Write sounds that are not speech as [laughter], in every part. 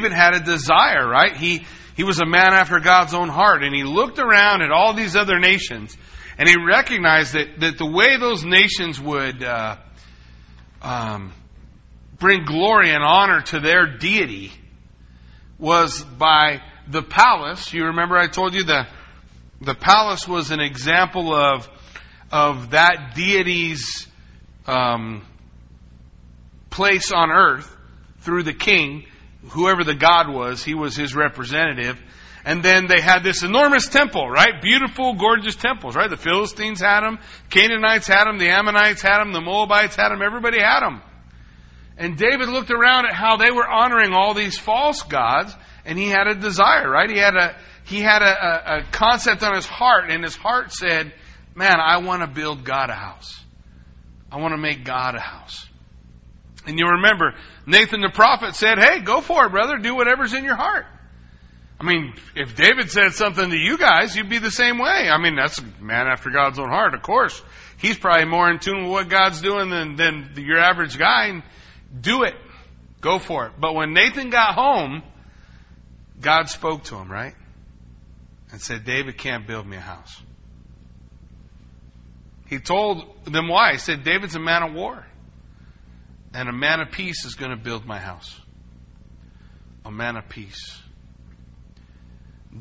David had a desire, right? He, he was a man after God's own heart, and he looked around at all these other nations, and he recognized that, that the way those nations would uh, um, bring glory and honor to their deity was by the palace. You remember I told you the the palace was an example of of that deity's um, place on earth through the king, whoever the god was, he was his representative. And then they had this enormous temple, right? Beautiful, gorgeous temples, right? The Philistines had them, Canaanites had them, the Ammonites had them, the Moabites had them, everybody had them. And David looked around at how they were honoring all these false gods, and he had a desire, right? He had a he had a, a, a concept on his heart, and his heart said, "Man, I want to build God a house. I want to make God a house." And you remember Nathan the prophet said, "Hey, go for it, brother. Do whatever's in your heart." I mean, if David said something to you guys, you'd be the same way. I mean, that's a man after God's own heart, of course. He's probably more in tune with what God's doing than, than your average guy. Do it. Go for it. But when Nathan got home, God spoke to him, right? And said, David can't build me a house. He told them why. He said, David's a man of war. And a man of peace is going to build my house. A man of peace.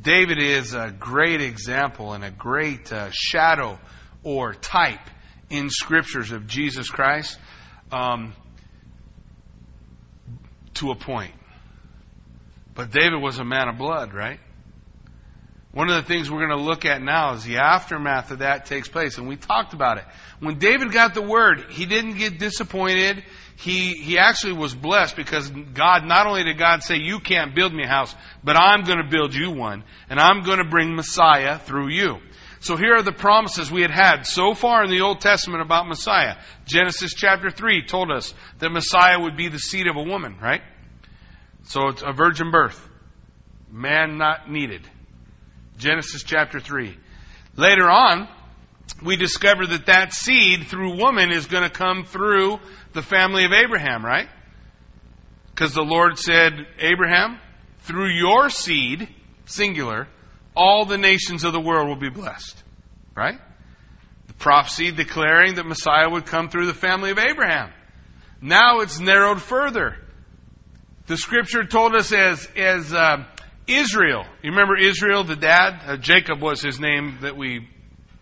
David is a great example and a great uh, shadow or type in scriptures of Jesus Christ. Um, to a point. But David was a man of blood, right? One of the things we're going to look at now is the aftermath of that takes place, and we talked about it. When David got the word, he didn't get disappointed. He, he actually was blessed because God, not only did God say, you can't build me a house, but I'm going to build you one, and I'm going to bring Messiah through you. So here are the promises we had had so far in the Old Testament about Messiah. Genesis chapter 3 told us that Messiah would be the seed of a woman, right? So it's a virgin birth. Man not needed. Genesis chapter 3. Later on, we discover that that seed through woman is going to come through the family of Abraham, right? Because the Lord said, Abraham, through your seed, singular, all the nations of the world will be blessed. Right? The prophecy declaring that Messiah would come through the family of Abraham. Now it's narrowed further. The scripture told us as, as uh, Israel. You remember Israel, the dad? Uh, Jacob was his name that we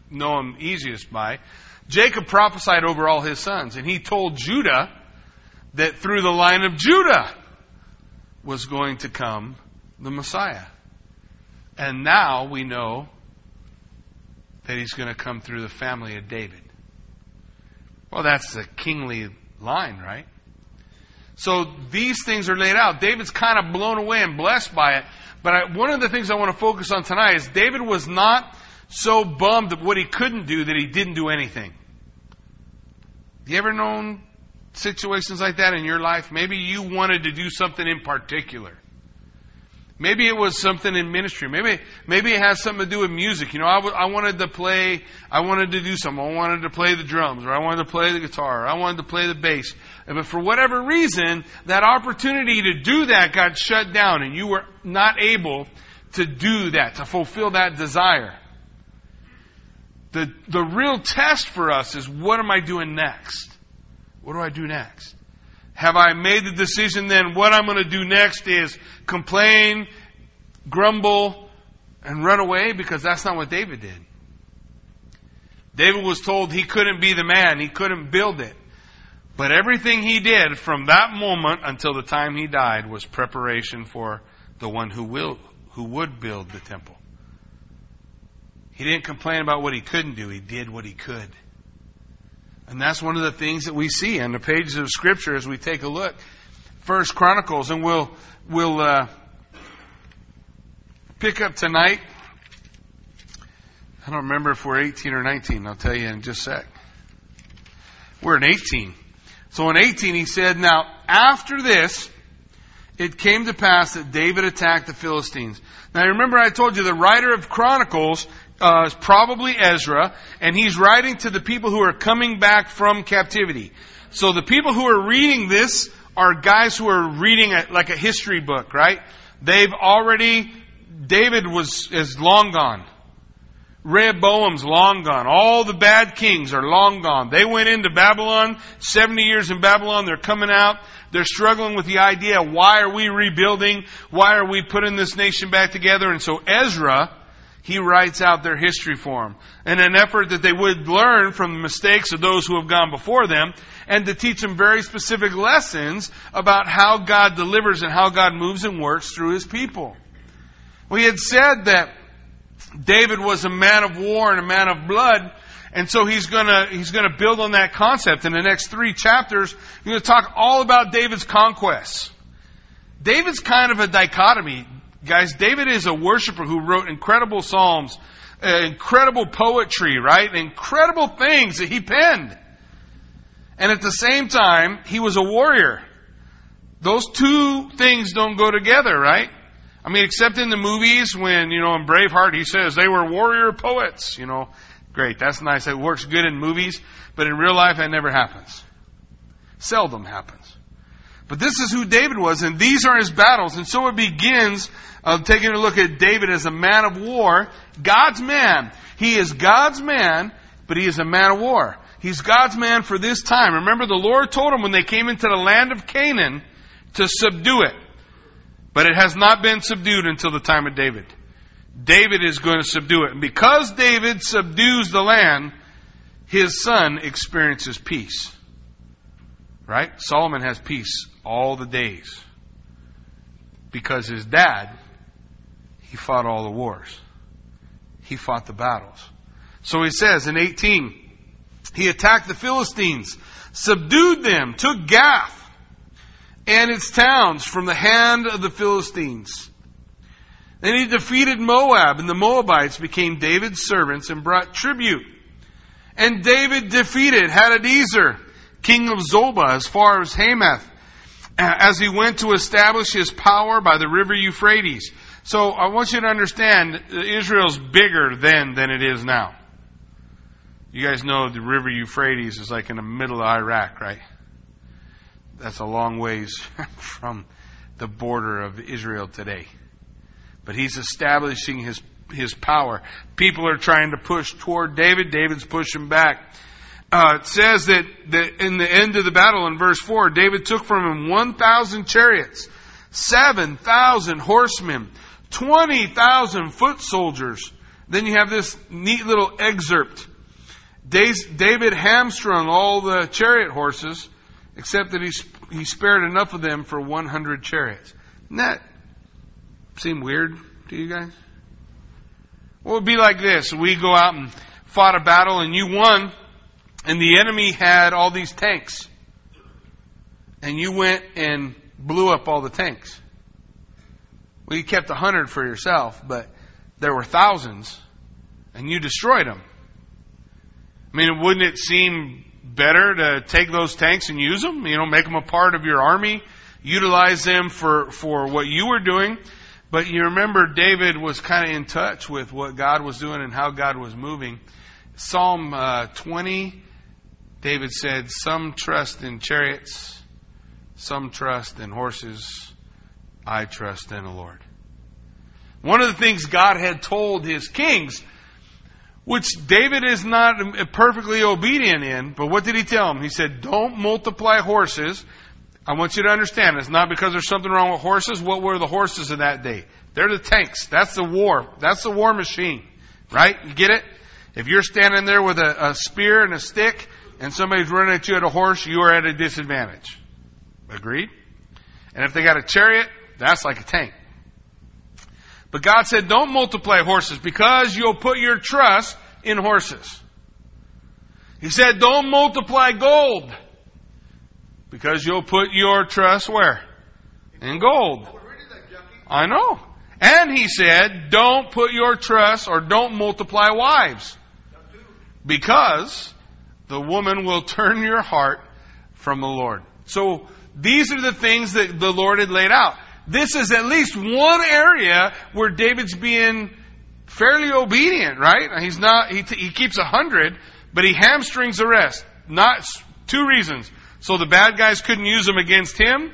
know him easiest by. Jacob prophesied over all his sons, and he told Judah that through the line of Judah was going to come the Messiah. And now we know that he's going to come through the family of David. Well, that's the kingly line, right? So these things are laid out. David's kind of blown away and blessed by it. But I, one of the things I want to focus on tonight is David was not so bummed at what he couldn't do that he didn't do anything. You ever known situations like that in your life? Maybe you wanted to do something in particular. Maybe it was something in ministry. Maybe maybe it has something to do with music. You know, I, w- I wanted to play. I wanted to do something. I wanted to play the drums, or I wanted to play the guitar, or I wanted to play the bass. But for whatever reason, that opportunity to do that got shut down, and you were not able to do that to fulfill that desire. The the real test for us is what am I doing next? What do I do next? Have I made the decision then what I'm going to do next is complain, grumble, and run away? Because that's not what David did. David was told he couldn't be the man, he couldn't build it. But everything he did from that moment until the time he died was preparation for the one who will who would build the temple. He didn't complain about what he couldn't do, he did what he could. And that's one of the things that we see on the pages of Scripture as we take a look. First Chronicles, and we'll we'll uh, pick up tonight. I don't remember if we're 18 or 19. I'll tell you in just a sec. We're in 18. So in 18, he said, Now, after this, it came to pass that David attacked the Philistines. Now, remember I told you the writer of Chronicles uh, is probably Ezra, and he's writing to the people who are coming back from captivity. So the people who are reading this are guys who are reading it like a history book, right? They've already, David was, is long gone. Rehoboam's long gone. All the bad kings are long gone. They went into Babylon, 70 years in Babylon, they're coming out. They're struggling with the idea, why are we rebuilding? Why are we putting this nation back together? And so Ezra, he writes out their history for them in an effort that they would learn from the mistakes of those who have gone before them and to teach them very specific lessons about how God delivers and how God moves and works through his people. We had said that David was a man of war and a man of blood, and so he's gonna, he's gonna build on that concept. In the next three chapters, he's gonna talk all about David's conquests. David's kind of a dichotomy. Guys, David is a worshiper who wrote incredible psalms, uh, incredible poetry, right? Incredible things that he penned. And at the same time, he was a warrior. Those two things don't go together, right? I mean, except in the movies when, you know, in Braveheart he says they were warrior poets, you know. Great, that's nice. It works good in movies, but in real life that never happens. Seldom happens. But this is who David was, and these are his battles. And so it begins uh, taking a look at David as a man of war, God's man. He is God's man, but he is a man of war. He's God's man for this time. Remember, the Lord told him when they came into the land of Canaan to subdue it. But it has not been subdued until the time of David. David is going to subdue it. And because David subdues the land, his son experiences peace. Right? Solomon has peace all the days. Because his dad, he fought all the wars. He fought the battles. So he says in 18, he attacked the Philistines, subdued them, took Gath and its towns from the hand of the Philistines. Then he defeated Moab, and the Moabites became David's servants and brought tribute. And David defeated Hadadezer, king of Zobah, as far as Hamath, as he went to establish his power by the river Euphrates. So I want you to understand, Israel's bigger then than it is now. You guys know the river Euphrates is like in the middle of Iraq, right? That's a long ways [laughs] from the border of Israel today. But he's establishing his, his power. People are trying to push toward David. David's pushing back. Uh, it says that, that in the end of the battle in verse 4, David took from him 1,000 chariots, 7,000 horsemen, 20,000 foot soldiers. Then you have this neat little excerpt David hamstrung all the chariot horses, except that he, he spared enough of them for 100 chariots. Doesn't that seem weird to you guys? Well, it would be like this. We go out and fought a battle and you won, and the enemy had all these tanks. And you went and blew up all the tanks. Well, you kept a hundred for yourself, but there were thousands, and you destroyed them. I mean, wouldn't it seem better to take those tanks and use them? You know, make them a part of your army, utilize them for, for what you were doing. But you remember David was kind of in touch with what God was doing and how God was moving. Psalm uh, 20, David said, Some trust in chariots, some trust in horses, I trust in the Lord. One of the things God had told his kings which David is not perfectly obedient in, but what did he tell him? He said, Don't multiply horses. I want you to understand, it's not because there's something wrong with horses. What were the horses of that day? They're the tanks. That's the war. That's the war machine. Right? You get it? If you're standing there with a, a spear and a stick and somebody's running at you at a horse, you are at a disadvantage. Agreed? And if they got a chariot, that's like a tank. But God said, don't multiply horses because you'll put your trust in horses. He said, don't multiply gold because you'll put your trust where? In gold. I know. And he said, don't put your trust or don't multiply wives because the woman will turn your heart from the Lord. So these are the things that the Lord had laid out this is at least one area where David's being fairly obedient, right? He's not, he, he keeps a hundred, but he hamstrings the rest. Not, two reasons. So the bad guys couldn't use them against him,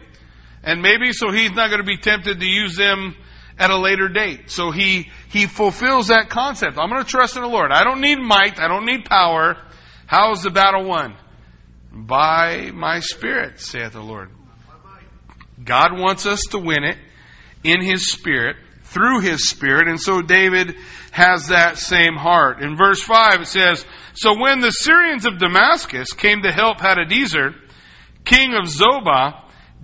and maybe so he's not going to be tempted to use them at a later date. So he, he fulfills that concept. I'm going to trust in the Lord. I don't need might. I don't need power. How is the battle won? By my spirit, saith the Lord. God wants us to win it in His Spirit, through His Spirit, and so David has that same heart. In verse 5 it says, So when the Syrians of Damascus came to help Hadadezer, king of Zobah,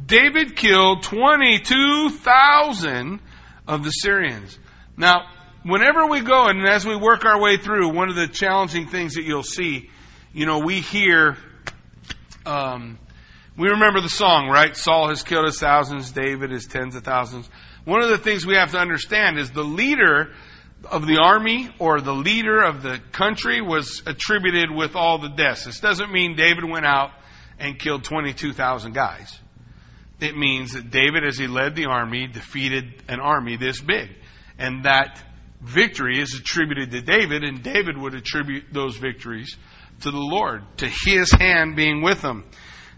David killed 22,000 of the Syrians. Now, whenever we go and as we work our way through, one of the challenging things that you'll see, you know, we hear, um, we remember the song, right? Saul has killed his thousands, David his tens of thousands. One of the things we have to understand is the leader of the army or the leader of the country was attributed with all the deaths. This doesn't mean David went out and killed 22,000 guys it means that David, as he led the army, defeated an army this big. And that victory is attributed to David, and David would attribute those victories to the Lord, to his hand being with them.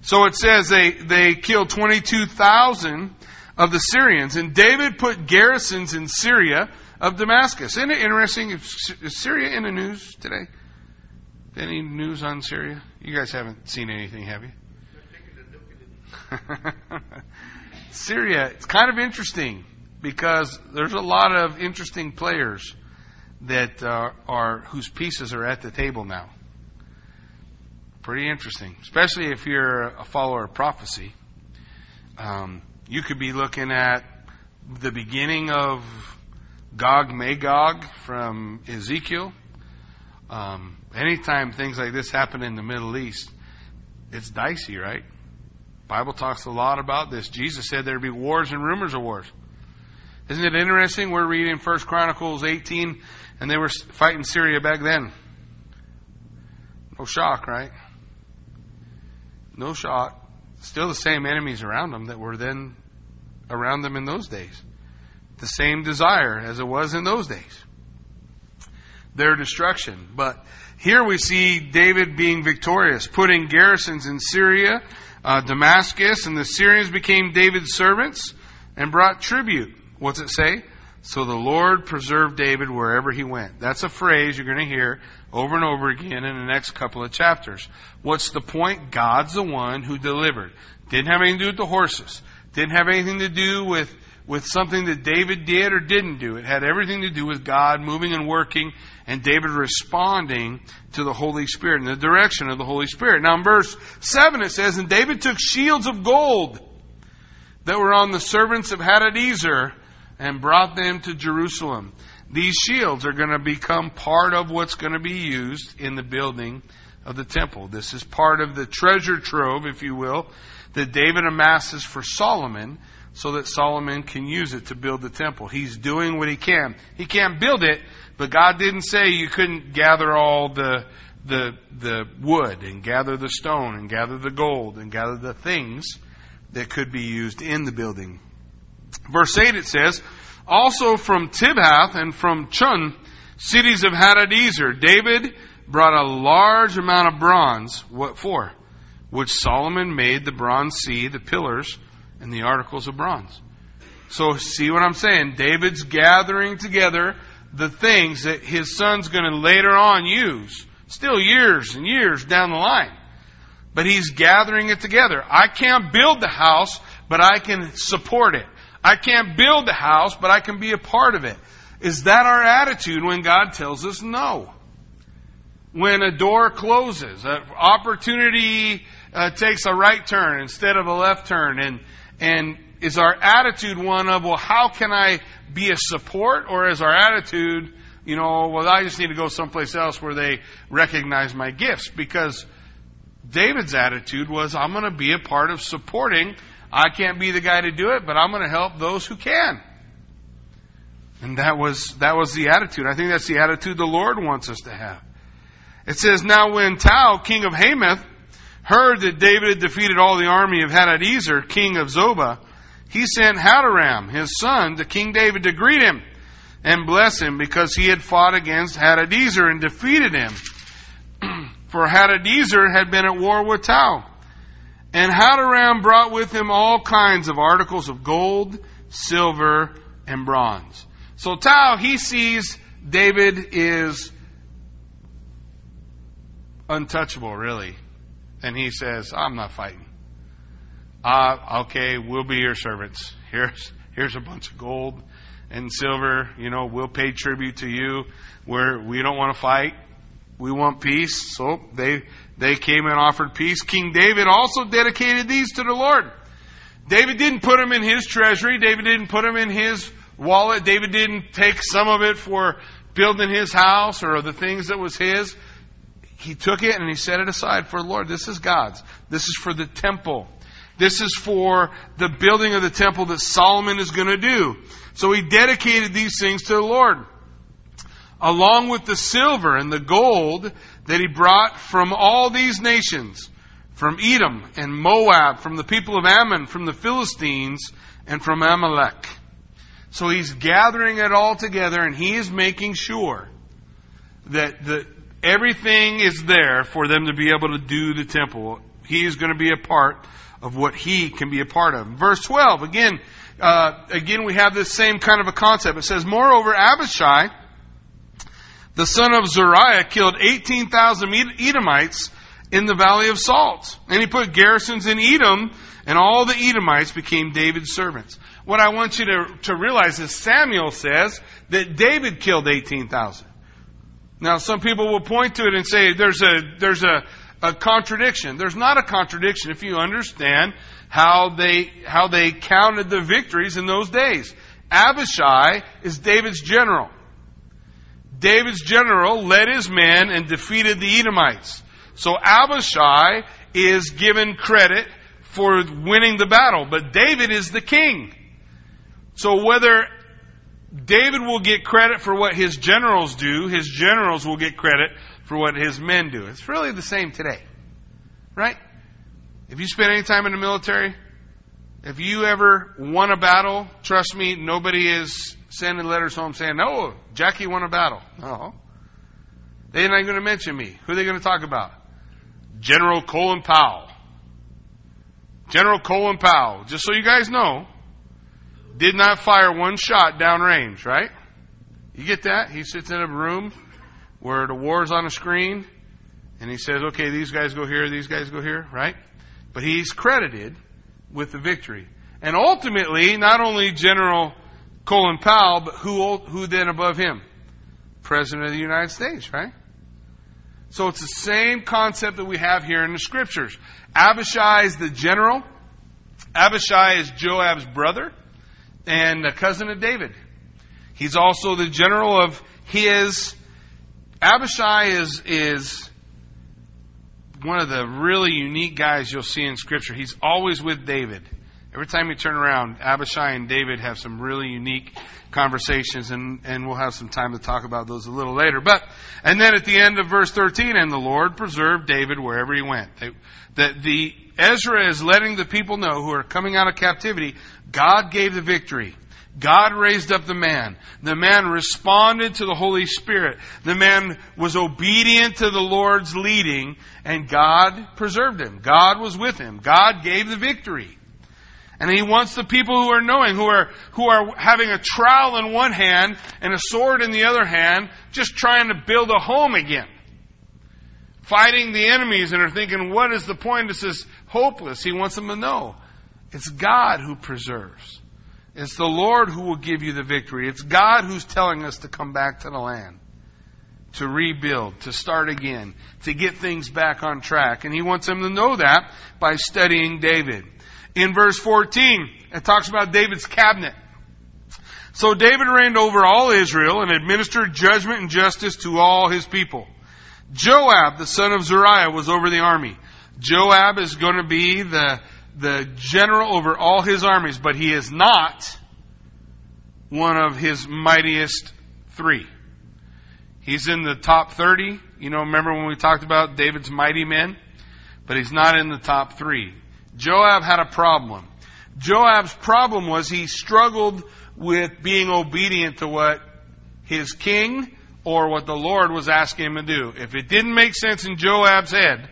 So it says they, they killed 22,000 of the Syrians, and David put garrisons in Syria of Damascus. Isn't it interesting? Is Syria in the news today? Any news on Syria? You guys haven't seen anything, have you? [laughs] Syria, it's kind of interesting because there's a lot of interesting players that uh, are whose pieces are at the table now. Pretty interesting, especially if you're a follower of prophecy. Um, you could be looking at the beginning of Gog Magog from Ezekiel. Um, anytime things like this happen in the Middle East, it's dicey, right? Bible talks a lot about this. Jesus said there'd be wars and rumors of wars. Isn't it interesting? We're reading First Chronicles 18, and they were fighting Syria back then. No shock, right? No shot, Still the same enemies around them that were then around them in those days. The same desire as it was in those days. Their destruction. But here we see David being victorious, putting garrisons in Syria uh, Damascus, and the Syrians became David's servants and brought tribute. What's it say? So the Lord preserved David wherever he went. That's a phrase you're going to hear over and over again in the next couple of chapters. What's the point? God's the one who delivered. Didn't have anything to do with the horses. Didn't have anything to do with, with something that David did or didn't do. It had everything to do with God moving and working and David responding to the Holy Spirit in the direction of the Holy Spirit. Now in verse 7 it says, And David took shields of gold that were on the servants of Hadadezer and brought them to Jerusalem. These shields are going to become part of what's going to be used in the building of the temple. This is part of the treasure trove, if you will, that David amasses for Solomon so that Solomon can use it to build the temple. He's doing what he can. He can't build it, but God didn't say you couldn't gather all the, the, the wood and gather the stone and gather the gold and gather the things that could be used in the building. Verse 8 it says, Also from Tibhath and from Chun, cities of Hadadezer, David brought a large amount of bronze. What for? Which Solomon made the bronze sea, the pillars, and the articles of bronze. So see what I'm saying? David's gathering together the things that his son's going to later on use, still years and years down the line. But he's gathering it together. I can't build the house, but I can support it. I can't build the house, but I can be a part of it. Is that our attitude when God tells us no? When a door closes, an opportunity uh, takes a right turn instead of a left turn, and and is our attitude one of, well, how can I be a support, or is our attitude, you know, well, I just need to go someplace else where they recognize my gifts? Because David's attitude was, I'm going to be a part of supporting. I can't be the guy to do it, but I'm going to help those who can. And that was, that was the attitude. I think that's the attitude the Lord wants us to have. It says, Now when Tau, king of Hamath, heard that David had defeated all the army of Hadadezer, king of Zobah, he sent Hadoram, his son, to King David to greet him and bless him because he had fought against Hadadezer and defeated him. [clears throat] For Hadadezer had been at war with Tou. And Hadoram brought with him all kinds of articles of gold, silver, and bronze. So Tau, he sees David is untouchable, really. And he says, I'm not fighting. Uh, okay, we'll be your servants. Here's, here's a bunch of gold and silver. You know, we'll pay tribute to you. We're, we don't want to fight. We want peace. So they, they came and offered peace. King David also dedicated these to the Lord. David didn't put them in his treasury. David didn't put them in his wallet. David didn't take some of it for building his house or the things that was his. He took it and he set it aside for the Lord. This is God's. This is for the temple. This is for the building of the temple that Solomon is going to do. So he dedicated these things to the Lord. Along with the silver and the gold that he brought from all these nations, from Edom and Moab, from the people of Ammon, from the Philistines, and from Amalek. So he's gathering it all together and he is making sure that the, everything is there for them to be able to do the temple. He is going to be a part of what he can be a part of. Verse 12, again, uh, again we have this same kind of a concept. It says, Moreover, Abishai, the son of Zeruiah, killed 18,000 Edomites in the Valley of Salt. And he put garrisons in Edom, and all the Edomites became David's servants. What I want you to, to realize is Samuel says that David killed 18,000. Now, some people will point to it and say there's a, there's a, a contradiction. There's not a contradiction if you understand how they, how they counted the victories in those days. Abishai is David's general. David's general led his men and defeated the Edomites. So Abishai is given credit for winning the battle, but David is the king. So whether David will get credit for what his generals do, his generals will get credit for what his men do. It's really the same today. Right? If you spend any time in the military, if you ever won a battle, trust me, nobody is sending letters home saying, no, Jackie won a battle. Uh-huh. No. They're not going to mention me. Who are they going to talk about? General Colin Powell. General Colin Powell. Just so you guys know, did not fire one shot downrange, right? You get that? He sits in a room where the war's on a screen and he says, okay, these guys go here, these guys go here, right? But he's credited with the victory. And ultimately, not only General Colin Powell, but who, who then above him? President of the United States, right? So it's the same concept that we have here in the scriptures. Abishai is the general. Abishai is Joab's brother and a cousin of David. He's also the general of his. Abishai is, is one of the really unique guys you'll see in Scripture. He's always with David. Every time you turn around, Abishai and David have some really unique conversations, and, and we'll have some time to talk about those a little later. But, and then at the end of verse 13, and the Lord preserved David wherever he went. That the Ezra is letting the people know who are coming out of captivity, God gave the victory. God raised up the man. The man responded to the Holy Spirit. The man was obedient to the Lord's leading, and God preserved him. God was with him. God gave the victory. And he wants the people who are knowing, who are, who are having a trowel in one hand and a sword in the other hand, just trying to build a home again. Fighting the enemies and are thinking, what is the point? This is hopeless. He wants them to know. It's God who preserves. It's the Lord who will give you the victory. It's God who's telling us to come back to the land, to rebuild, to start again, to get things back on track. And He wants them to know that by studying David. In verse 14, it talks about David's cabinet. So David reigned over all Israel and administered judgment and justice to all his people. Joab, the son of Zeruiah, was over the army. Joab is going to be the, the general over all his armies, but he is not one of his mightiest three. He's in the top 30. You know, remember when we talked about David's mighty men? But he's not in the top three. Joab had a problem. Joab's problem was he struggled with being obedient to what his king or what the Lord was asking him to do. If it didn't make sense in Joab's head,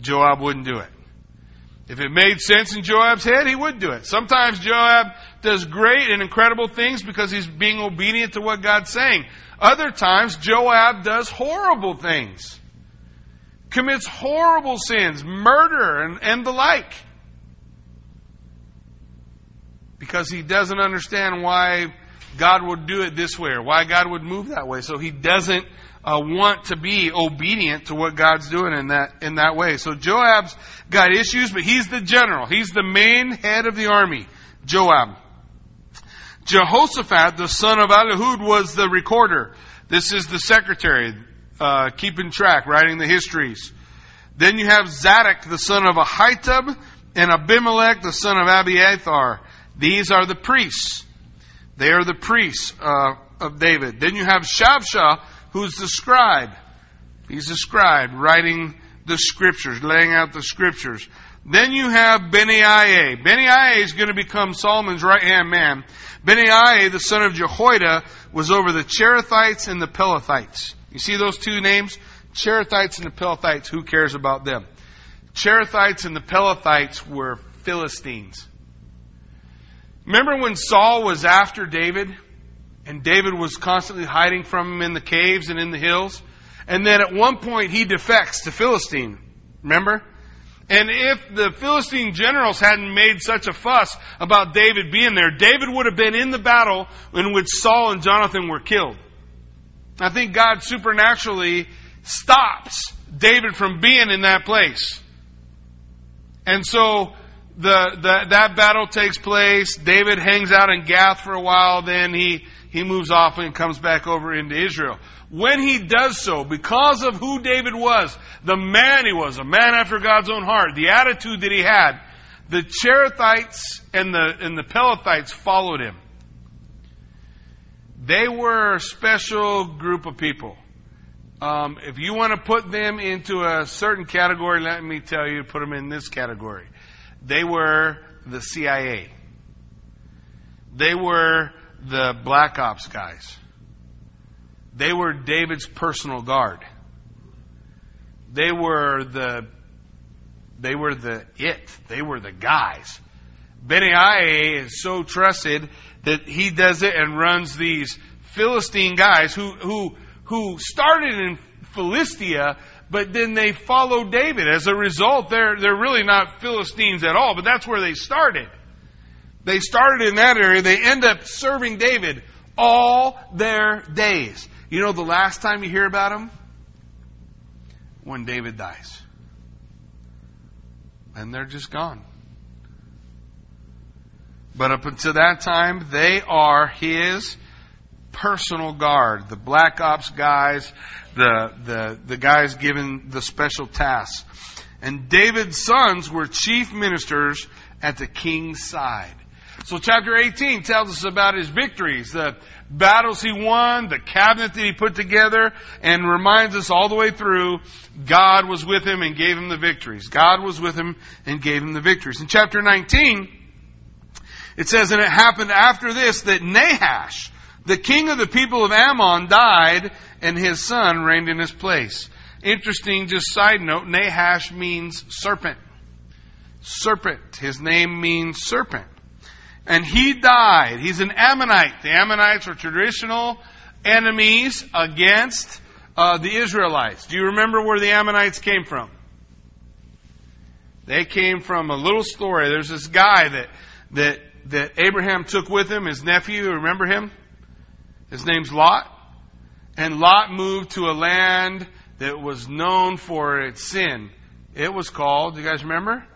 Joab wouldn't do it. If it made sense in Joab's head, he would do it. Sometimes Joab does great and incredible things because he's being obedient to what God's saying. Other times, Joab does horrible things, commits horrible sins, murder, and, and the like. Because he doesn't understand why God would do it this way or why God would move that way. So he doesn't uh, want to be obedient to what God's doing in that in that way. So Joab's got issues, but he's the general. He's the main head of the army. Joab. Jehoshaphat, the son of Ahilud, was the recorder. This is the secretary, uh, keeping track, writing the histories. Then you have Zadok, the son of Ahitub, and Abimelech, the son of Abiathar. These are the priests. They are the priests uh, of David. Then you have Shavsha, who's the scribe. He's the scribe, writing the scriptures, laying out the scriptures. Then you have Benaiah. Benaiah is going to become Solomon's right hand man. Benaiah, the son of Jehoiada, was over the Cherethites and the Pelethites. You see those two names? Cherethites and the Pelethites. Who cares about them? Cherethites and the Pelethites were Philistines. Remember when Saul was after David? And David was constantly hiding from him in the caves and in the hills? And then at one point he defects to Philistine. Remember? And if the Philistine generals hadn't made such a fuss about David being there, David would have been in the battle in which Saul and Jonathan were killed. I think God supernaturally stops David from being in that place. And so the, the, that battle takes place. David hangs out in Gath for a while. Then he, he moves off and comes back over into Israel when he does so, because of who David was, the man he was, a man after God's own heart, the attitude that he had, the Cherethites and the, and the Pelethites followed him. They were a special group of people. Um, if you want to put them into a certain category, let me tell you, put them in this category. They were the CIA. They were the Black Ops guys. They were David's personal guard. They were the they were the it. They were the guys. Benaiah is so trusted that he does it and runs these Philistine guys who who who started in Philistia, but then they followed David. As a result, they're they're really not Philistines at all, but that's where they started. They started in that area. They end up serving David all their days. You know the last time you hear about them? When David dies. And they're just gone. But up until that time, they are his personal guard, the black ops guys, the, the, the guys given the special tasks. And David's sons were chief ministers at the king's side. So chapter 18 tells us about his victories, the battles he won, the cabinet that he put together, and reminds us all the way through God was with him and gave him the victories. God was with him and gave him the victories. In chapter 19, it says, And it happened after this that Nahash, the king of the people of Ammon, died, and his son reigned in his place. Interesting, just side note, Nahash means serpent. Serpent. His name means serpent. And he died. He's an Ammonite. The Ammonites were traditional enemies against uh, the Israelites. Do you remember where the Ammonites came from? They came from a little story. There's this guy that that that Abraham took with him, his nephew. Remember him? His name's Lot. And Lot moved to a land that was known for its sin. It was called, do you guys remember?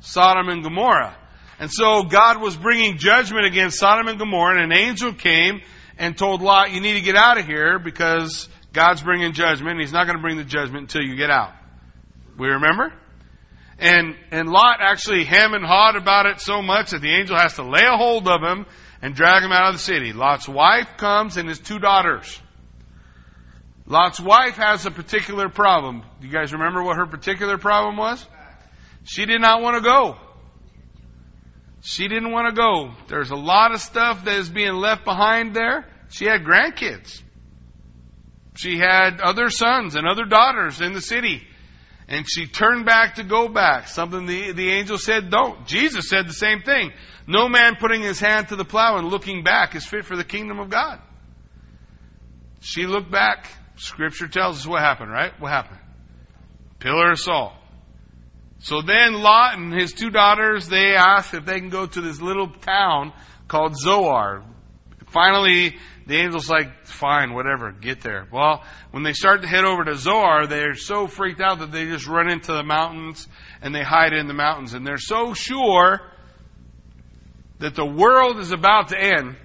Sodom and Gomorrah. And so God was bringing judgment against Sodom and Gomorrah, and an angel came and told Lot, You need to get out of here because God's bringing judgment, and He's not going to bring the judgment until you get out. We remember? And, and Lot actually hem and hawed about it so much that the angel has to lay a hold of him and drag him out of the city. Lot's wife comes and his two daughters. Lot's wife has a particular problem. Do you guys remember what her particular problem was? She did not want to go. She didn't want to go. There's a lot of stuff that is being left behind there. She had grandkids. She had other sons and other daughters in the city. And she turned back to go back. Something the, the angel said, don't. Jesus said the same thing. No man putting his hand to the plow and looking back is fit for the kingdom of God. She looked back. Scripture tells us what happened, right? What happened? Pillar of salt. So then Lot and his two daughters, they ask if they can go to this little town called Zoar. Finally, the angel's like, fine, whatever, get there. Well, when they start to head over to Zoar, they're so freaked out that they just run into the mountains and they hide in the mountains. And they're so sure that the world is about to end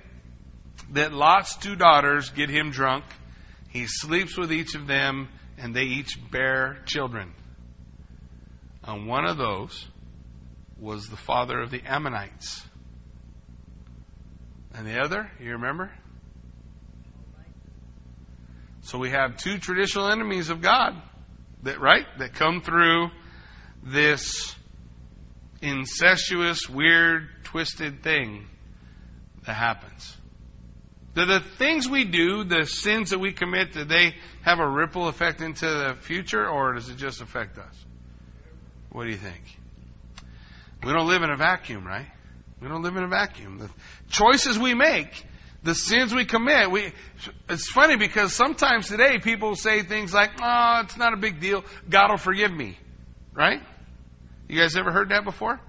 that Lot's two daughters get him drunk. He sleeps with each of them, and they each bear children. And one of those was the father of the Ammonites. And the other, you remember? So we have two traditional enemies of God that right that come through this incestuous, weird, twisted thing that happens. Do the things we do, the sins that we commit, do they have a ripple effect into the future or does it just affect us? What do you think? We don't live in a vacuum, right? We don't live in a vacuum. The choices we make, the sins we commit, we, it's funny because sometimes today people say things like, oh, it's not a big deal. God will forgive me. Right? You guys ever heard that before?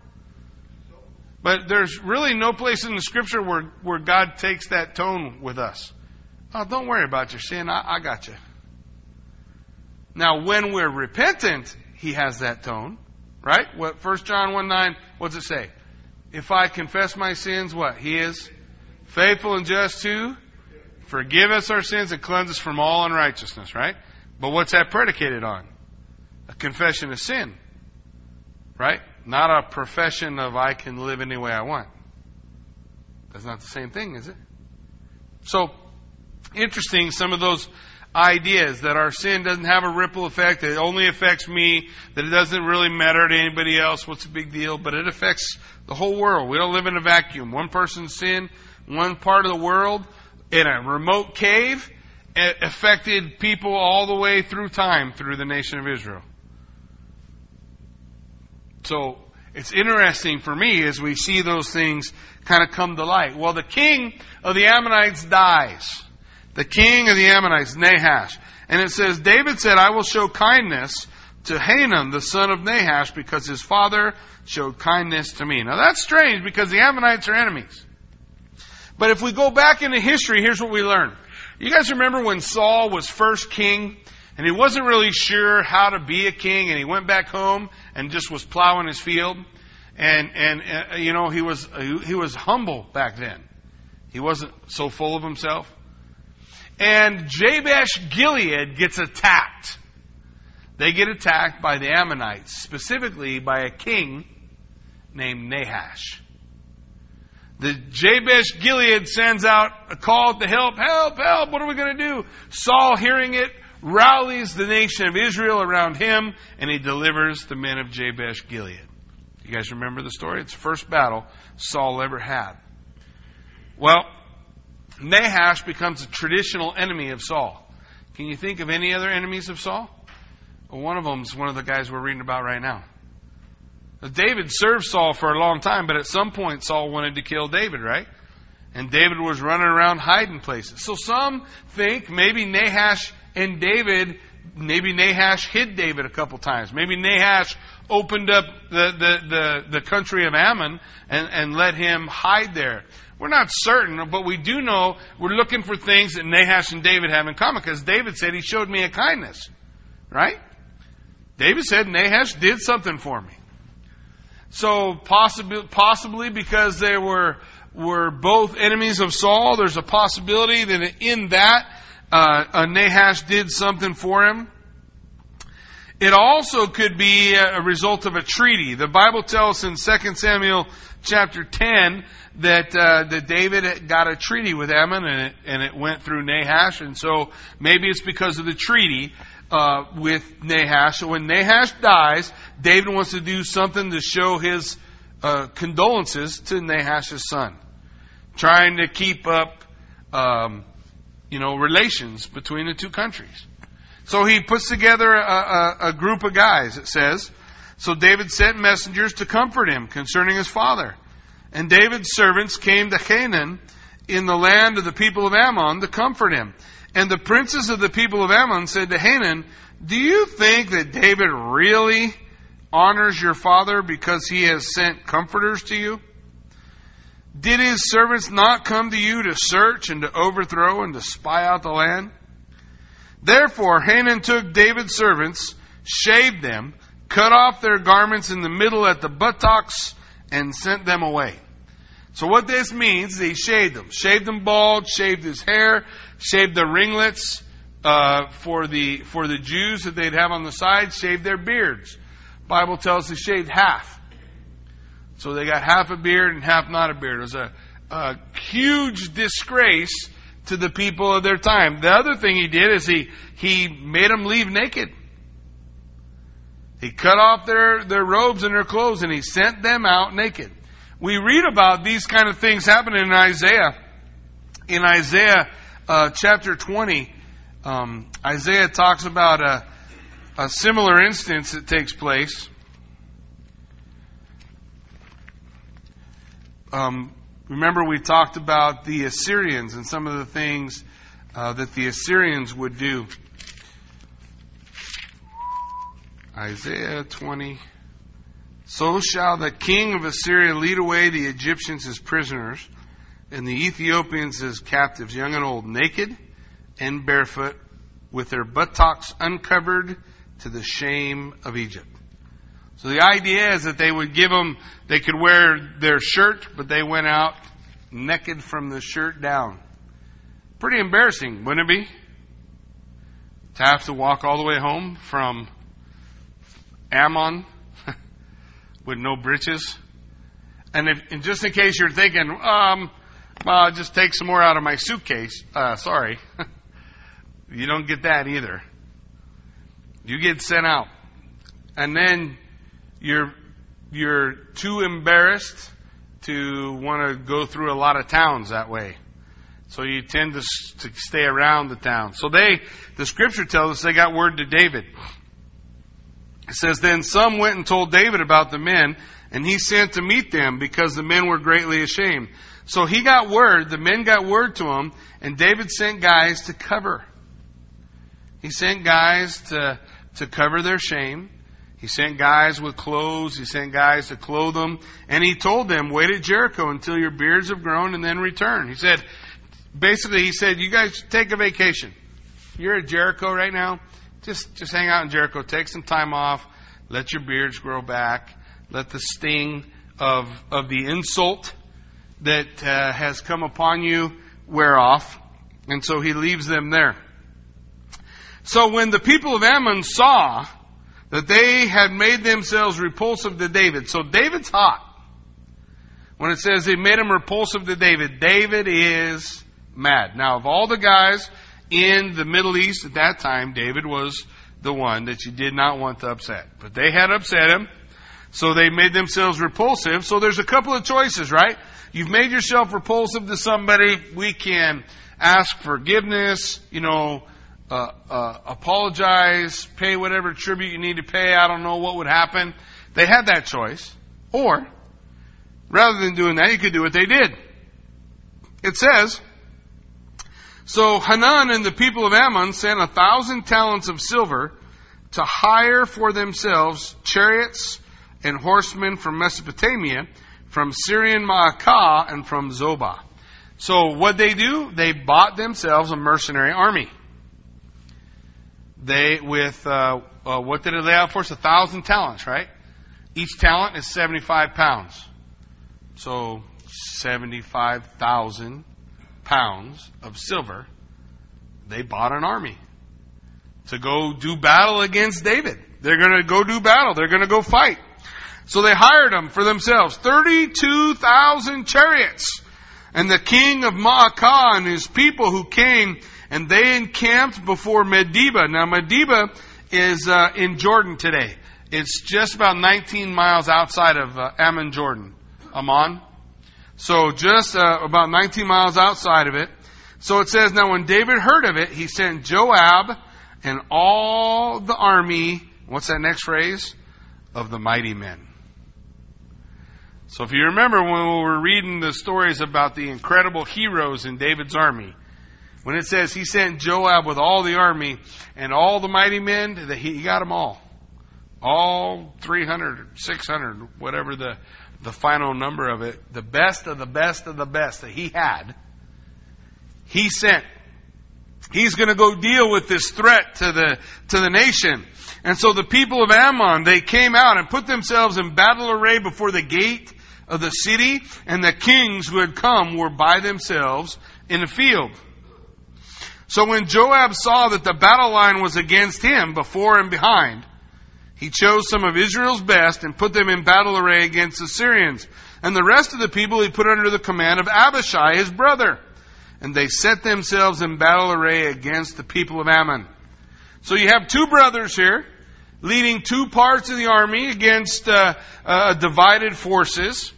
But there's really no place in the scripture where, where God takes that tone with us. Oh, don't worry about your sin. I, I got you. Now, when we're repentant, He has that tone. Right? What 1 John 1 9, what does it say? If I confess my sins, what? He is faithful and just to forgive us our sins and cleanse us from all unrighteousness, right? But what's that predicated on? A confession of sin. Right? Not a profession of I can live any way I want. That's not the same thing, is it? So, interesting, some of those ideas that our sin doesn't have a ripple effect, that it only affects me, that it doesn't really matter to anybody else, what's a big deal, but it affects the whole world. We don't live in a vacuum. One person's sin, one part of the world, in a remote cave, affected people all the way through time through the nation of Israel. So it's interesting for me as we see those things kind of come to light. Well, the king of the Ammonites dies. The king of the Ammonites, Nahash. And it says, David said, I will show kindness to Hanun, the son of Nahash, because his father showed kindness to me. Now that's strange because the Ammonites are enemies. But if we go back into history, here's what we learn. You guys remember when Saul was first king? and he wasn't really sure how to be a king, and he went back home and just was plowing his field, and and uh, you know he was he was humble back then. He wasn't so full of himself. And Jabesh Gilead gets attacked. They get attacked by the Ammonites, specifically by a king named Nahash. The Jabesh Gilead sends out a call to help, help, help. What are we going to do? Saul, hearing it, rallies the nation of Israel around him, and he delivers the men of Jabesh Gilead. You guys remember the story? It's the first battle Saul ever had. Well, Nahash becomes a traditional enemy of Saul. Can you think of any other enemies of Saul? Well, one of them is one of the guys we're reading about right now. David served Saul for a long time, but at some point Saul wanted to kill David, right? And David was running around hiding places. So some think maybe Nahash and David, maybe Nahash hid David a couple times. Maybe Nahash opened up the, the, the, the country of Ammon and, and let him hide there. We're not certain, but we do know we're looking for things that Nahash and David have in common because David said he showed me a kindness. Right? David said Nahash did something for me. So possibly, possibly because they were, were both enemies of Saul, there's a possibility that in that uh, Nahash did something for him. It also could be a result of a treaty. The Bible tells in 2 Samuel chapter 10 that, uh, that David got a treaty with Ammon and it, and it went through Nahash. And so maybe it's because of the treaty uh, with Nahash. So when Nahash dies, David wants to do something to show his uh, condolences to Nahash's son, trying to keep up um, you know, relations between the two countries. So he puts together a, a, a group of guys, it says. So David sent messengers to comfort him concerning his father. And David's servants came to Canaan in the land of the people of Ammon to comfort him. And the princes of the people of Ammon said to Hanun, Do you think that David really honors your father because he has sent comforters to you? Did his servants not come to you to search and to overthrow and to spy out the land? Therefore, Hanun took David's servants, shaved them, cut off their garments in the middle at the buttocks, and sent them away. So what this means, is he shaved them, shaved them bald, shaved his hair, shaved the ringlets uh, for the for the Jews that they'd have on the side, shaved their beards. Bible tells he shaved half. So they got half a beard and half not a beard. It was a, a huge disgrace to the people of their time. The other thing he did is he he made them leave naked. He cut off their, their robes and their clothes and he sent them out naked. We read about these kind of things happening in Isaiah. In Isaiah uh, chapter 20, um, Isaiah talks about a, a similar instance that takes place. Um, remember, we talked about the Assyrians and some of the things uh, that the Assyrians would do. Isaiah 20. So shall the king of Assyria lead away the Egyptians as prisoners, and the Ethiopians as captives, young and old, naked and barefoot, with their buttocks uncovered to the shame of Egypt. So the idea is that they would give them, they could wear their shirt, but they went out naked from the shirt down. Pretty embarrassing, wouldn't it be? To have to walk all the way home from Ammon [laughs] with no breeches. And, if, and just in case you're thinking, um, well, I'll just take some more out of my suitcase. Uh, sorry. [laughs] you don't get that either. You get sent out. And then you're, you're too embarrassed to want to go through a lot of towns that way. So you tend to, to stay around the town. So they, the scripture tells us they got word to David. It says, Then some went and told David about the men, and he sent to meet them because the men were greatly ashamed. So he got word, the men got word to him, and David sent guys to cover. He sent guys to, to cover their shame. He sent guys with clothes. He sent guys to clothe them. And he told them, wait at Jericho until your beards have grown and then return. He said, basically, he said, you guys take a vacation. You're at Jericho right now. Just, just hang out in Jericho. Take some time off. Let your beards grow back. Let the sting of, of the insult that uh, has come upon you wear off. And so he leaves them there. So when the people of Ammon saw that they had made themselves repulsive to David, so David's hot. When it says they made him repulsive to David, David is mad. Now, of all the guys in the Middle East at that time, David was the one that you did not want to upset. But they had upset him, so they made themselves repulsive. So there's a couple of choices, right? You've made yourself repulsive to somebody. We can ask forgiveness, you know, uh, uh, apologize, pay whatever tribute you need to pay. I don't know what would happen. They had that choice. Or, rather than doing that, you could do what they did. It says, so Hanun and the people of Ammon sent a thousand talents of silver to hire for themselves chariots and horsemen from Mesopotamia, from Syrian Maacah, and from Zobah. So what they do? They bought themselves a mercenary army. They with uh, uh, what did it lay out for us? A thousand talents, right? Each talent is seventy-five pounds. So seventy-five thousand pounds of silver, they bought an army to go do battle against David. They're going to go do battle. They're going to go fight. So they hired them for themselves 32,000 chariots. And the king of Maacah and his people who came and they encamped before Medeba. Now Medeba is uh, in Jordan today. It's just about 19 miles outside of uh, Ammon, Jordan. Amman. So just uh, about 19 miles outside of it. So it says, now when David heard of it, he sent Joab and all the army, what's that next phrase? Of the mighty men. So if you remember when we were reading the stories about the incredible heroes in David's army, when it says he sent Joab with all the army and all the mighty men, that he got them all. All 300, 600, whatever the, the final number of it, the best of the best of the best that he had, he sent. He's going to go deal with this threat to the, to the nation. And so the people of Ammon, they came out and put themselves in battle array before the gate of the city, and the kings who had come were by themselves in the field. So when Joab saw that the battle line was against him, before and behind, he chose some of Israel's best and put them in battle array against the Syrians. And the rest of the people he put under the command of Abishai, his brother. And they set themselves in battle array against the people of Ammon. So you have two brothers here, leading two parts of the army against uh, uh, divided forces.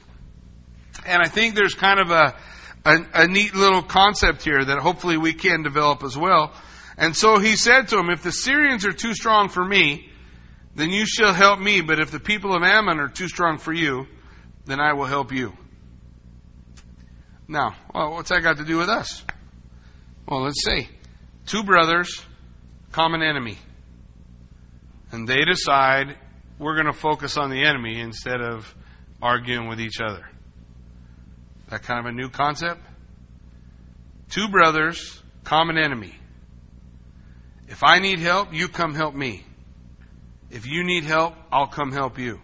And I think there's kind of a, a, a neat little concept here that hopefully we can develop as well. And so he said to him, If the Syrians are too strong for me, then you shall help me. But if the people of Ammon are too strong for you, then I will help you. Now, well, what's that got to do with us? Well, let's see. Two brothers, common enemy. And they decide we're going to focus on the enemy instead of arguing with each other. That kind of a new concept? Two brothers, common enemy. If I need help, you come help me. If you need help, I'll come help you.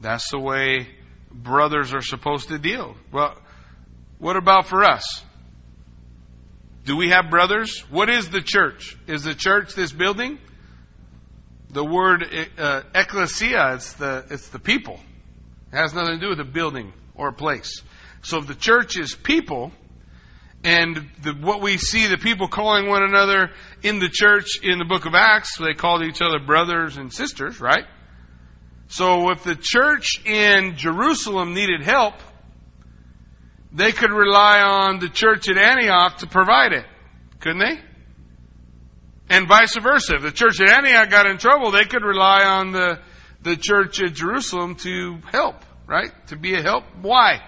That's the way brothers are supposed to deal. Well, what about for us? Do we have brothers? What is the church? Is the church this building? The word uh, ecclesia, it's the, it's the people. It has nothing to do with the building or a place. So if the church is people, and the, what we see the people calling one another in the church in the book of Acts, they called each other brothers and sisters, right? So if the church in Jerusalem needed help, they could rely on the church at Antioch to provide it, couldn't they? And vice versa. If the church at Antioch got in trouble, they could rely on the, the church at Jerusalem to help, right? To be a help. Why?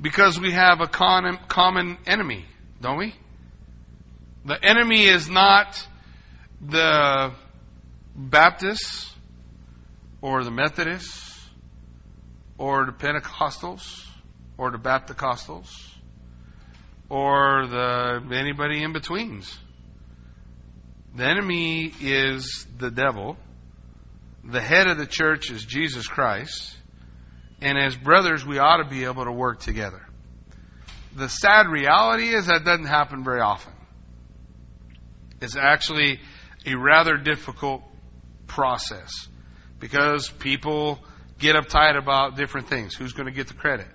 Because we have a con- common enemy, don't we? The enemy is not the Baptists or the Methodists or the Pentecostals or the Baptist or the anybody in betweens. The enemy is the devil. The head of the church is Jesus Christ. And as brothers, we ought to be able to work together. The sad reality is that doesn't happen very often. It's actually a rather difficult process because people get uptight about different things. Who's going to get the credit?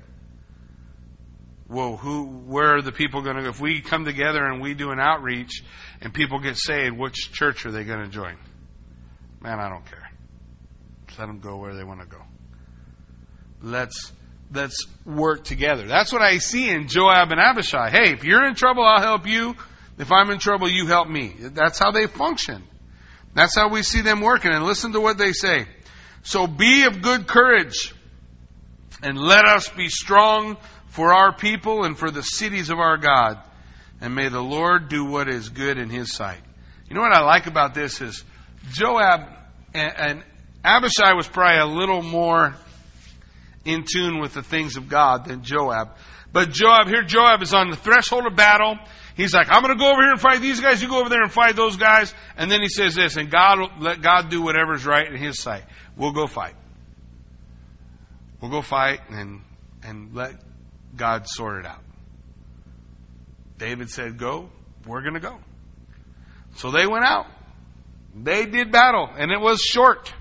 Well, who, where are the people going to, go? if we come together and we do an outreach and people get saved, which church are they going to join? Man, I don't care. let them go where they want to go. Let's let's work together. That's what I see in Joab and Abishai. Hey, if you're in trouble, I'll help you. If I'm in trouble, you help me. That's how they function. That's how we see them working. And listen to what they say. So be of good courage and let us be strong for our people and for the cities of our God. And may the Lord do what is good in his sight. You know what I like about this is Joab and, and Abishai was probably a little more in tune with the things of God than Joab. But Joab, here Joab is on the threshold of battle. He's like, I'm going to go over here and fight these guys. You go over there and fight those guys. And then he says this, and God let God do whatever's right in his sight. We'll go fight. We'll go fight and, and let God sort it out. David said, go. We're going to go. So they went out. They did battle and it was short.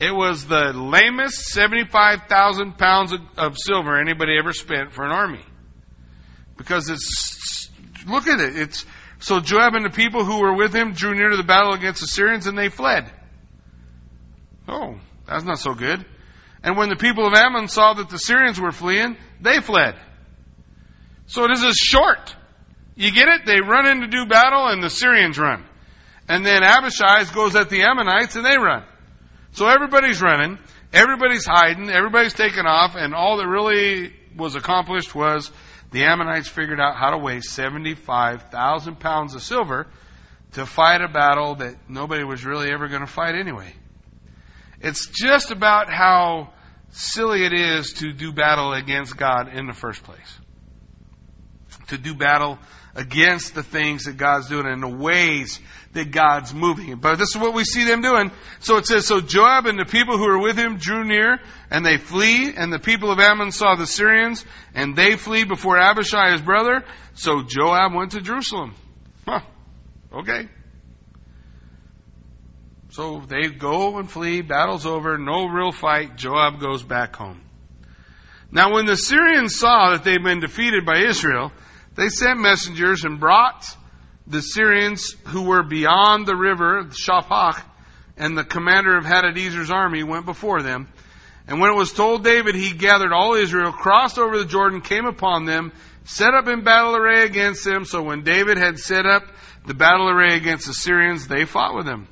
It was the lamest 75,000 pounds of, of silver anybody ever spent for an army. Because it's, look at it. It's, so Joab and the people who were with him drew near to the battle against the Syrians and they fled. Oh, that's not so good. And when the people of Ammon saw that the Syrians were fleeing, they fled. So it is short. You get it? They run in to do battle and the Syrians run. And then Abishai goes at the Ammonites and they run. So everybody's running, everybody's hiding, everybody's taking off, and all that really was accomplished was the Ammonites figured out how to waste 75,000 pounds of silver to fight a battle that nobody was really ever going to fight anyway. It's just about how silly it is to do battle against God in the first place. To do battle against the things that God's doing and the ways that God's moving. But this is what we see them doing. So it says, So Joab and the people who were with him drew near, and they flee, and the people of Ammon saw the Syrians, and they flee before Abishai his brother. So Joab went to Jerusalem. Huh. Okay. So they go and flee, battle's over, no real fight, Joab goes back home. Now when the Syrians saw that they'd been defeated by Israel, they sent messengers and brought the Syrians who were beyond the river, Shophach, and the commander of Hadadezer's army went before them. And when it was told David, he gathered all Israel, crossed over the Jordan, came upon them, set up in battle array against them. So when David had set up the battle array against the Syrians, they fought with him.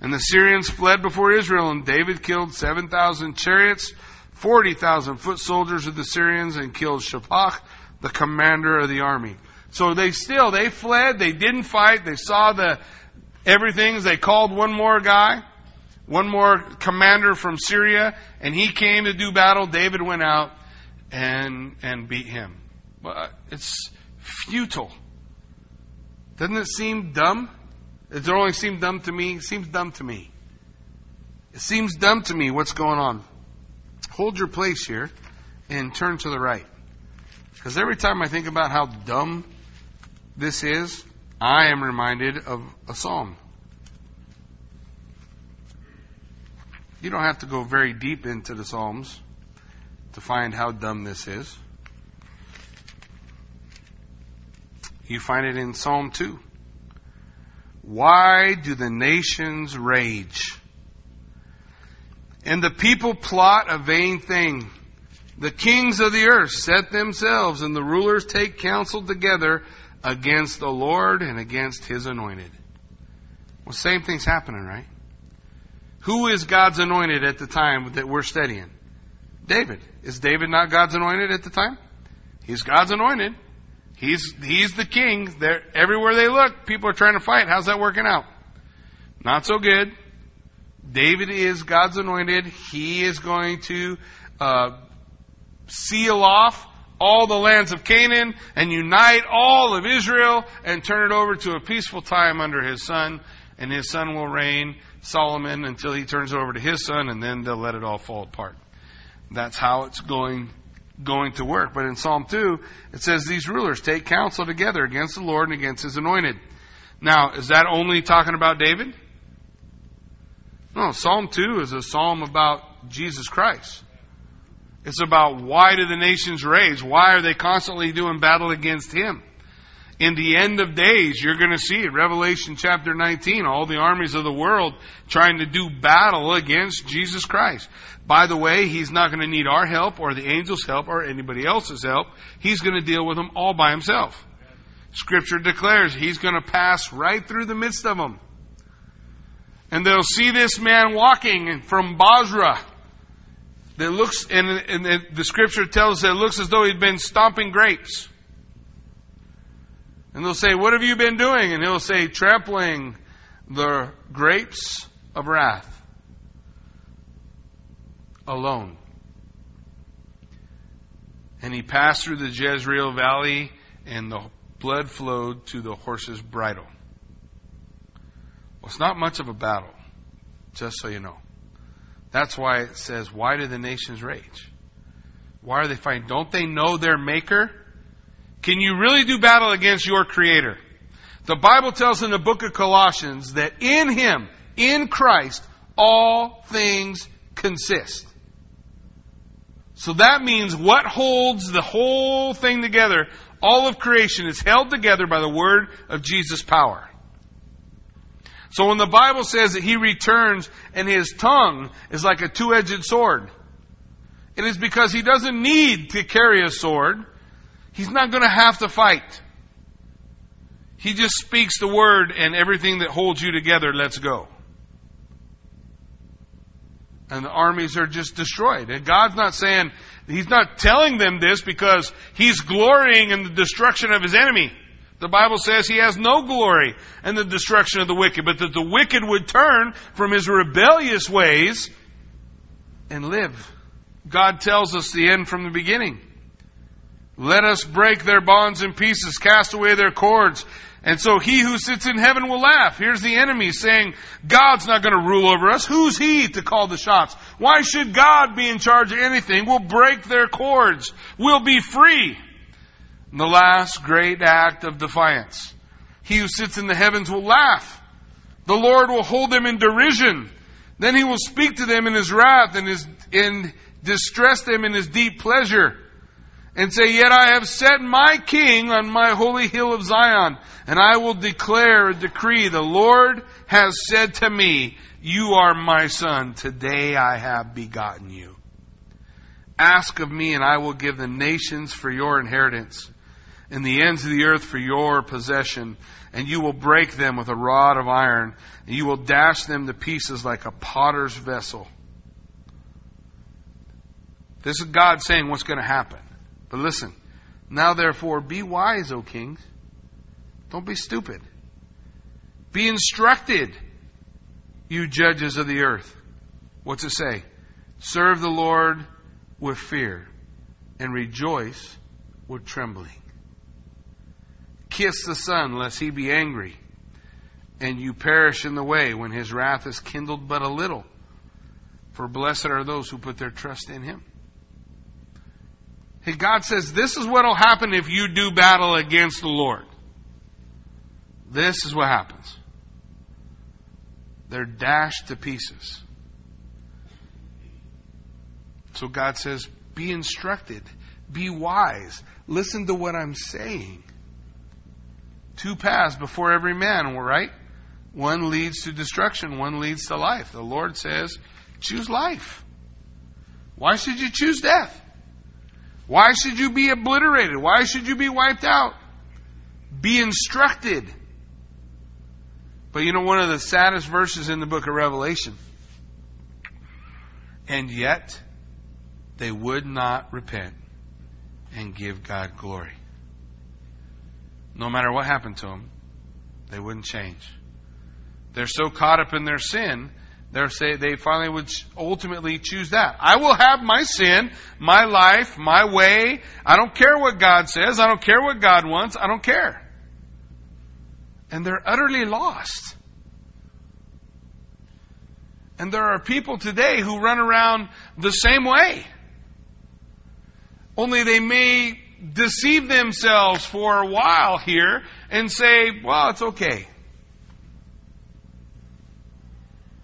And the Syrians fled before Israel, and David killed 7,000 chariots, 40,000 foot soldiers of the Syrians, and killed Shophach, the commander of the army. So they still, they fled, they didn't fight, they saw the everything. They called one more guy, one more commander from Syria, and he came to do battle. David went out and, and beat him. But it's futile. Doesn't it seem dumb? It only seem dumb to me? It seems dumb to me. It seems dumb to me what's going on. Hold your place here and turn to the right. Because every time I think about how dumb this is, I am reminded of a psalm. You don't have to go very deep into the Psalms to find how dumb this is. You find it in Psalm 2. Why do the nations rage? And the people plot a vain thing. The kings of the earth set themselves, and the rulers take counsel together against the Lord and against his anointed. Well, same thing's happening, right? Who is God's anointed at the time that we're studying? David. Is David not God's anointed at the time? He's God's anointed. He's, he's the king. They're, everywhere they look, people are trying to fight. How's that working out? Not so good. David is God's anointed. He is going to uh, seal off all the lands of Canaan and unite all of Israel and turn it over to a peaceful time under his son. And his son will reign, Solomon, until he turns it over to his son, and then they'll let it all fall apart. That's how it's going going to work. But in Psalm 2, it says these rulers take counsel together against the Lord and against his anointed. Now, is that only talking about David? No, Psalm 2 is a psalm about Jesus Christ. It's about why do the nations rage? Why are they constantly doing battle against him? In the end of days, you're going to see it. Revelation chapter 19, all the armies of the world trying to do battle against Jesus Christ. By the way, he's not going to need our help or the angels' help or anybody else's help. He's going to deal with them all by himself. Scripture declares he's going to pass right through the midst of them. And they'll see this man walking from Bozrah that looks, and, and the scripture tells that it looks as though he'd been stomping grapes. And they'll say, What have you been doing? And he'll say, Trampling the grapes of wrath alone. And he passed through the Jezreel valley, and the blood flowed to the horse's bridle. Well, it's not much of a battle, just so you know. That's why it says, Why do the nations rage? Why are they fighting? Don't they know their maker? Can you really do battle against your creator? The Bible tells in the book of Colossians that in him, in Christ, all things consist. So that means what holds the whole thing together, all of creation is held together by the word of Jesus' power. So when the Bible says that he returns and his tongue is like a two-edged sword, it is because he doesn't need to carry a sword. He's not going to have to fight. He just speaks the word and everything that holds you together lets go. And the armies are just destroyed. And God's not saying, He's not telling them this because He's glorying in the destruction of His enemy. The Bible says He has no glory in the destruction of the wicked, but that the wicked would turn from his rebellious ways and live. God tells us the end from the beginning. Let us break their bonds in pieces, cast away their cords. And so he who sits in heaven will laugh. Here's the enemy saying, God's not going to rule over us. Who's he to call the shots? Why should God be in charge of anything? We'll break their cords. We'll be free. The last great act of defiance. He who sits in the heavens will laugh. The Lord will hold them in derision. Then he will speak to them in his wrath and his, and distress them in his deep pleasure and say, Yet I have set my king on my holy hill of Zion, and I will declare a decree. The Lord has said to me, You are my son. Today I have begotten you. Ask of me, and I will give the nations for your inheritance, and the ends of the earth for your possession. And you will break them with a rod of iron, and you will dash them to pieces like a potter's vessel. This is God saying what's going to happen. But listen, now therefore be wise, O kings. Don't be stupid. Be instructed, you judges of the earth. What's it say? Serve the Lord with fear and rejoice with trembling. Kiss the Son, lest he be angry, and you perish in the way when his wrath is kindled but a little. For blessed are those who put their trust in him. Hey, God says this is what will happen if you do battle against the Lord. This is what happens. They're dashed to pieces. So God says, be instructed, be wise, listen to what I'm saying. Two paths before every man, right? One leads to destruction, one leads to life. The Lord says, choose life. Why should you choose death? Why should you be obliterated? Why should you be wiped out? Be instructed. But you know, one of the saddest verses in the book of Revelation. And yet, they would not repent and give God glory. No matter what happened to them, they wouldn't change. They're so caught up in their sin they're say, they finally would ultimately choose that. I will have my sin, my life, my way. I don't care what God says. I don't care what God wants. I don't care. And they're utterly lost. And there are people today who run around the same way. Only they may deceive themselves for a while here and say, well, it's okay.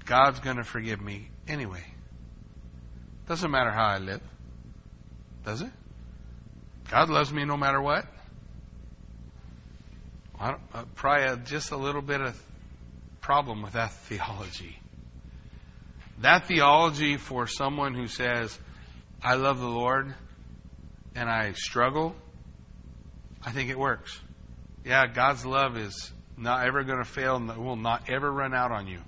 God's going to forgive me anyway. Doesn't matter how I live. Does it? God loves me no matter what. I uh, probably just a little bit of problem with that [laughs] theology. That theology for someone who says, I love the Lord and I struggle, I think it works. Yeah, God's love is not ever going to fail and will not ever run out on you.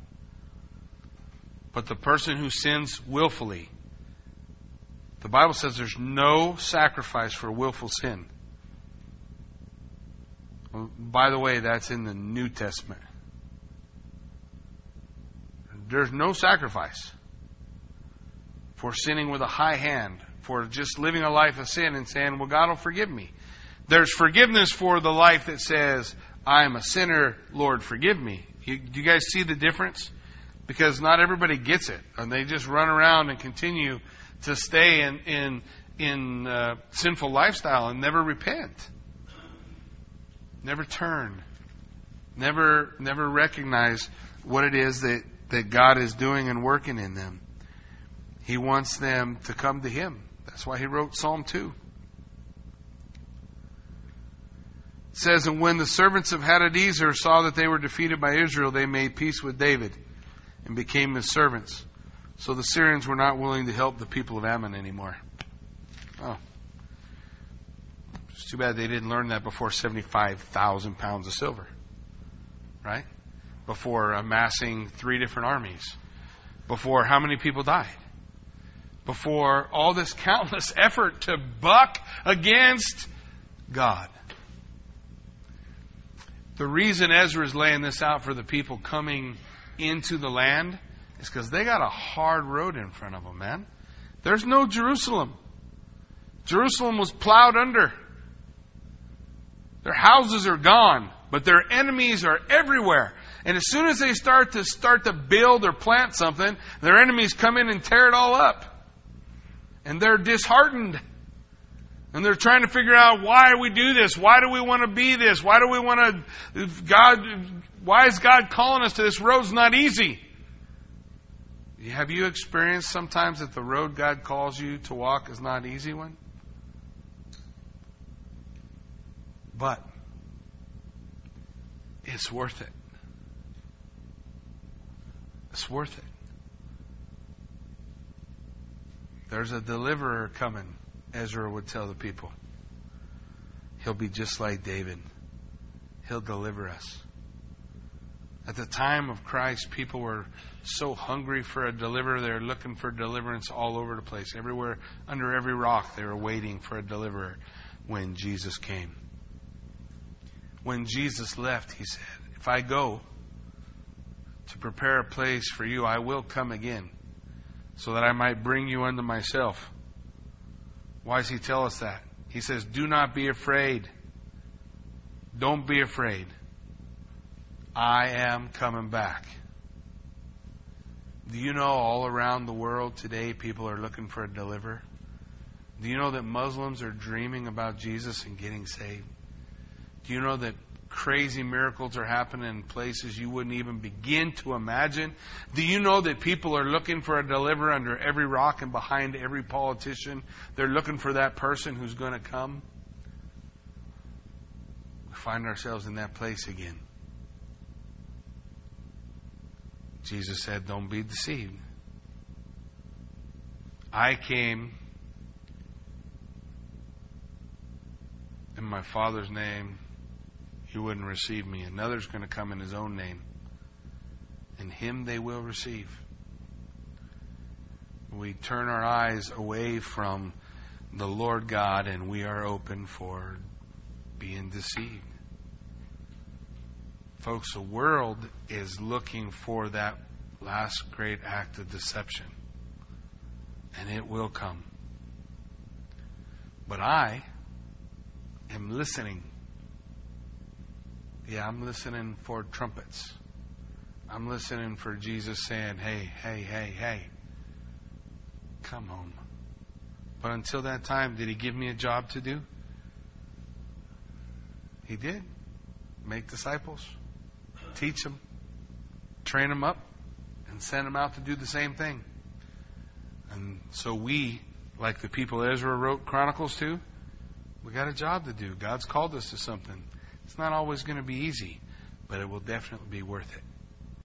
But the person who sins willfully, the Bible says there's no sacrifice for willful sin. By the way, that's in the New Testament. There's no sacrifice for sinning with a high hand, for just living a life of sin and saying, Well, God will forgive me. There's forgiveness for the life that says, I am a sinner, Lord, forgive me. You, do you guys see the difference? because not everybody gets it, and they just run around and continue to stay in in in uh, sinful lifestyle and never repent, never turn, never never recognize what it is that that God is doing and working in them. He wants them to come to Him. That's why He wrote Psalm two. It says, and when the servants of Hadadezer saw that they were defeated by Israel, they made peace with David and became his servants. So the Syrians were not willing to help the people of Ammon anymore. Oh. It's too bad they didn't learn that before 75,000 pounds of silver. right? Before amassing three different armies. Before how many people died? Before all this countless [laughs] effort to buck against God. The reason Ezra is laying this out for the people coming into the land is because they got a hard road in front of them, man. There's no Jerusalem. Jerusalem was plowed under. Their houses are gone, but their enemies are everywhere. And as soon as they start to start to build or plant something, their enemies come in and tear it all up. And they're disheartened. And they're trying to figure out why we do this. Why do we want to be this? Why do we want to God why is God calling us to this road? road's not easy? Have you experienced sometimes that the road God calls you to walk is not an easy one? But it's worth it. It's worth it. There's a deliverer coming, Ezra would tell the people. He'll be just like David. He'll deliver us. At the time of Christ, people were so hungry for a deliverer. They were looking for deliverance all over the place. Everywhere, under every rock, they were waiting for a deliverer when Jesus came. When Jesus left, he said, If I go to prepare a place for you, I will come again, so that I might bring you unto myself. Why does he tell us that? He says, Do not be afraid. Don't be afraid. I am coming back. Do you know all around the world today people are looking for a deliverer? Do you know that Muslims are dreaming about Jesus and getting saved? Do you know that crazy miracles are happening in places you wouldn't even begin to imagine? Do you know that people are looking for a deliverer under every rock and behind every politician? They're looking for that person who's going to come. We find ourselves in that place again. Jesus said, Don't be deceived. I came in my Father's name. You wouldn't receive me. Another's going to come in his own name. And him they will receive. We turn our eyes away from the Lord God and we are open for being deceived. Folks, the world is looking for that last great act of deception. And it will come. But I am listening. Yeah, I'm listening for trumpets. I'm listening for Jesus saying, hey, hey, hey, hey, come home. But until that time, did he give me a job to do? He did. Make disciples teach them, train them up, and send them out to do the same thing. And so we, like the people Ezra wrote Chronicles to, we got a job to do. God's called us to something. It's not always going to be easy, but it will definitely be worth it.